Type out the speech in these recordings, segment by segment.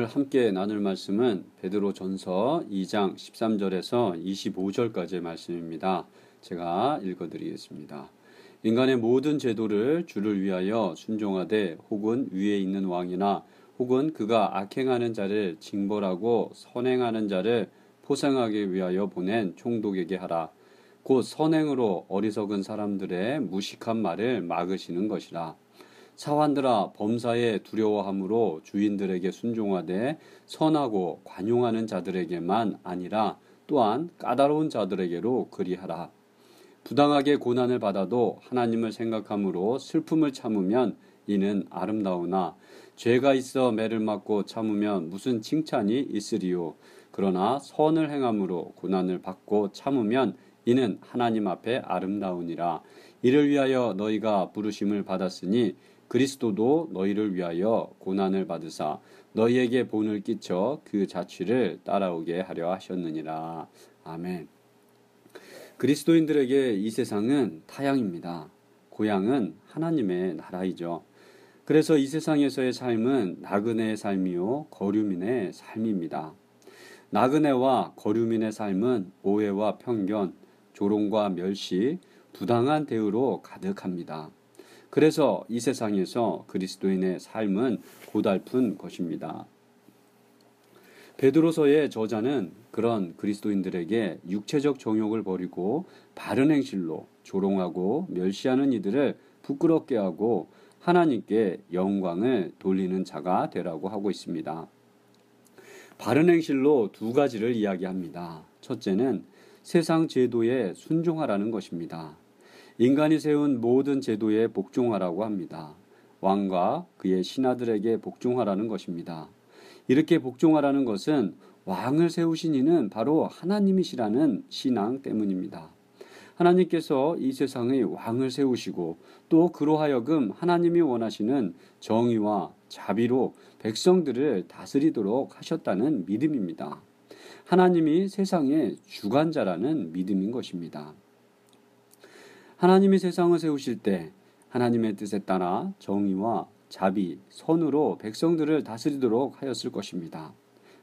오늘 함께 나눌 말씀은 베드로 전서 2장 13절에서 25절까지의 말씀입니다. 제가 읽어드리겠습니다. 인간의 모든 제도를 주를 위하여 순종하되 혹은 위에 있는 왕이나 혹은 그가 악행하는 자를 징벌하고 선행하는 자를 포상하기 위하여 보낸 총독에게 하라. 곧 선행으로 어리석은 사람들의 무식한 말을 막으시는 것이라. 사환들아 범사에 두려워함으로 주인들에게 순종하되 선하고 관용하는 자들에게만 아니라 또한 까다로운 자들에게로 그리하라. 부당하게 고난을 받아도 하나님을 생각함으로 슬픔을 참으면 이는 아름다우나 죄가 있어 매를 맞고 참으면 무슨 칭찬이 있으리요. 그러나 선을 행함으로 고난을 받고 참으면 이는 하나님 앞에 아름다우니라. 이를 위하여 너희가 부르심을 받았으니 그리스도도 너희를 위하여 고난을 받으사 너희에게 본을 끼쳐 그 자취를 따라오게 하려 하셨느니라. 아멘. 그리스도인들에게 이 세상은 타향입니다. 고향은 하나님의 나라이죠. 그래서 이 세상에서의 삶은 나그네의 삶이요, 거류민의 삶입니다. 나그네와 거류민의 삶은 오해와 편견, 조롱과 멸시, 부당한 대우로 가득합니다. 그래서 이 세상에서 그리스도인의 삶은 고달픈 것입니다. 베드로서의 저자는 그런 그리스도인들에게 육체적 정욕을 버리고 바른 행실로 조롱하고 멸시하는 이들을 부끄럽게 하고 하나님께 영광을 돌리는 자가 되라고 하고 있습니다. 바른 행실로 두 가지를 이야기합니다. 첫째는 세상 제도에 순종하라는 것입니다. 인간이 세운 모든 제도에 복종하라고 합니다. 왕과 그의 신하들에게 복종하라는 것입니다. 이렇게 복종하라는 것은 왕을 세우신 이는 바로 하나님이시라는 신앙 때문입니다. 하나님께서 이 세상의 왕을 세우시고 또 그로 하여금 하나님이 원하시는 정의와 자비로 백성들을 다스리도록 하셨다는 믿음입니다. 하나님이 세상의 주관자라는 믿음인 것입니다. 하나님이 세상을 세우실 때 하나님의 뜻에 따라 정의와 자비, 선으로 백성들을 다스리도록 하였을 것입니다.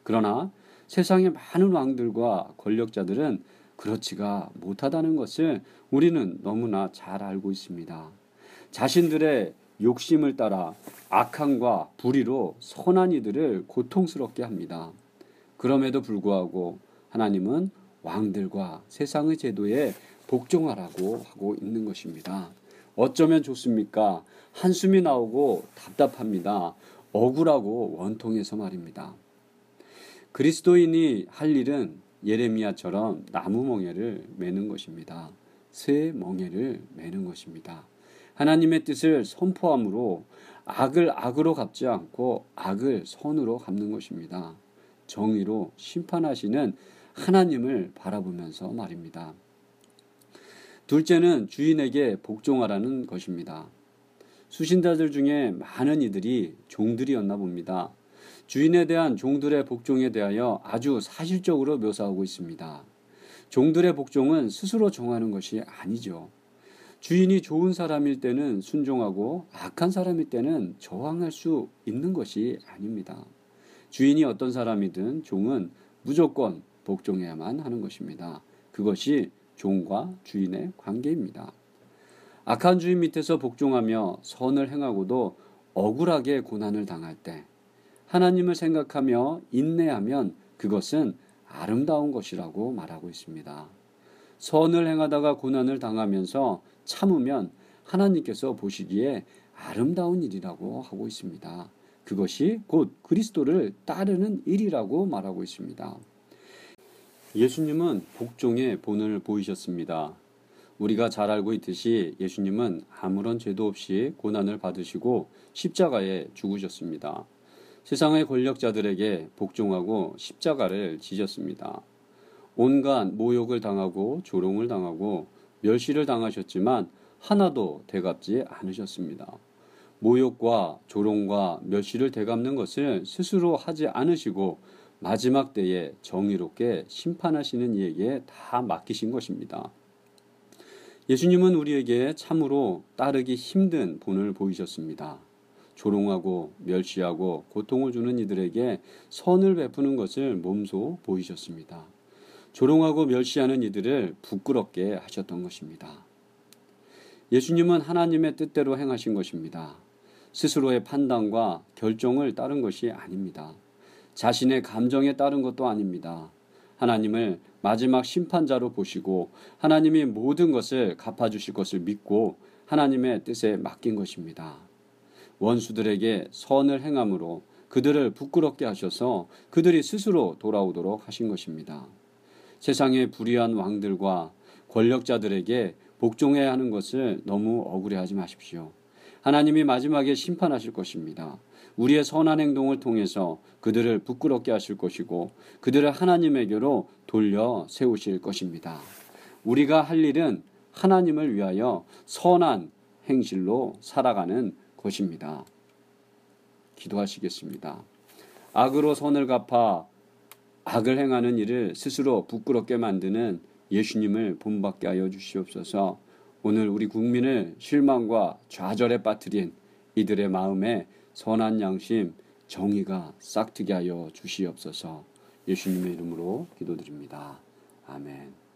그러나 세상의 많은 왕들과 권력자들은 그렇지가 못하다는 것을 우리는 너무나 잘 알고 있습니다. 자신들의 욕심을 따라 악함과 불의로 선한 이들을 고통스럽게 합니다. 그럼에도 불구하고 하나님은 왕들과 세상의 제도에 복종하라고 하고 있는 것입니다. 어쩌면 좋습니까? 한숨이 나오고 답답합니다. 억울하고 원통해서 말입니다. 그리스도인이 할 일은 예레미야처럼 나무 멍에를 매는 것입니다. 새 멍에를 매는 것입니다. 하나님의 뜻을 선포함으로 악을 악으로 갚지 않고 악을 선으로 갚는 것입니다. 정의로 심판하시는 하나님을 바라보면서 말입니다. 둘째는 주인에게 복종하라는 것입니다. 수신자들 중에 많은 이들이 종들이었나 봅니다. 주인에 대한 종들의 복종에 대하여 아주 사실적으로 묘사하고 있습니다. 종들의 복종은 스스로 정하는 것이 아니죠. 주인이 좋은 사람일 때는 순종하고 악한 사람일 때는 저항할 수 있는 것이 아닙니다. 주인이 어떤 사람이든 종은 무조건 복종해야만 하는 것입니다. 그것이 종과 주인의 관계입니다. 악한 주인 밑에서 복종하며 선을 행하고도 억울하게 고난을 당할 때 하나님을 생각하며 인내하면 그것은 아름다운 것이라고 말하고 있습니다. 선을 행하다가 고난을 당하면서 참으면 하나님께서 보시기에 아름다운 일이라고 하고 있습니다. 그것이 곧 그리스도를 따르는 일이라고 말하고 있습니다. 예수님은 복종의 본을 보이셨습니다. 우리가 잘 알고 있듯이 예수님은 아무런 죄도 없이 고난을 받으시고 십자가에 죽으셨습니다. 세상의 권력자들에게 복종하고 십자가를 지셨습니다. 온갖 모욕을 당하고 조롱을 당하고 멸시를 당하셨지만 하나도 대갚지 않으셨습니다. 모욕과 조롱과 멸시를 대갚는 것을 스스로 하지 않으시고 마지막 때에 정의롭게 심판하시는 이에게 다 맡기신 것입니다. 예수님은 우리에게 참으로 따르기 힘든 본을 보이셨습니다. 조롱하고 멸시하고 고통을 주는 이들에게 선을 베푸는 것을 몸소 보이셨습니다. 조롱하고 멸시하는 이들을 부끄럽게 하셨던 것입니다. 예수님은 하나님의 뜻대로 행하신 것입니다. 스스로의 판단과 결정을 따른 것이 아닙니다. 자신의 감정에 따른 것도 아닙니다. 하나님을 마지막 심판자로 보시고 하나님이 모든 것을 갚아주실 것을 믿고 하나님의 뜻에 맡긴 것입니다. 원수들에게 선을 행함으로 그들을 부끄럽게 하셔서 그들이 스스로 돌아오도록 하신 것입니다. 세상의 불의한 왕들과 권력자들에게 복종해야 하는 것을 너무 억울해하지 마십시오. 하나님이 마지막에 심판하실 것입니다. 우리의 선한 행동을 통해서 그들을 부끄럽게 하실 것이고 그들을 하나님에게로 돌려 세우실 것입니다. 우리가 할 일은 하나님을 위하여 선한 행실로 살아가는 것입니다. 기도하시겠습니다. 악으로 선을 갚아 악을 행하는 일을 스스로 부끄럽게 만드는 예수님을 본받게 하여 주시옵소서. 오늘 우리 국민을 실망과 좌절에 빠뜨린 이들의 마음에 선한 양심, 정의가 싹트게 하여 주시옵소서. 예수님의 이름으로 기도드립니다. 아멘.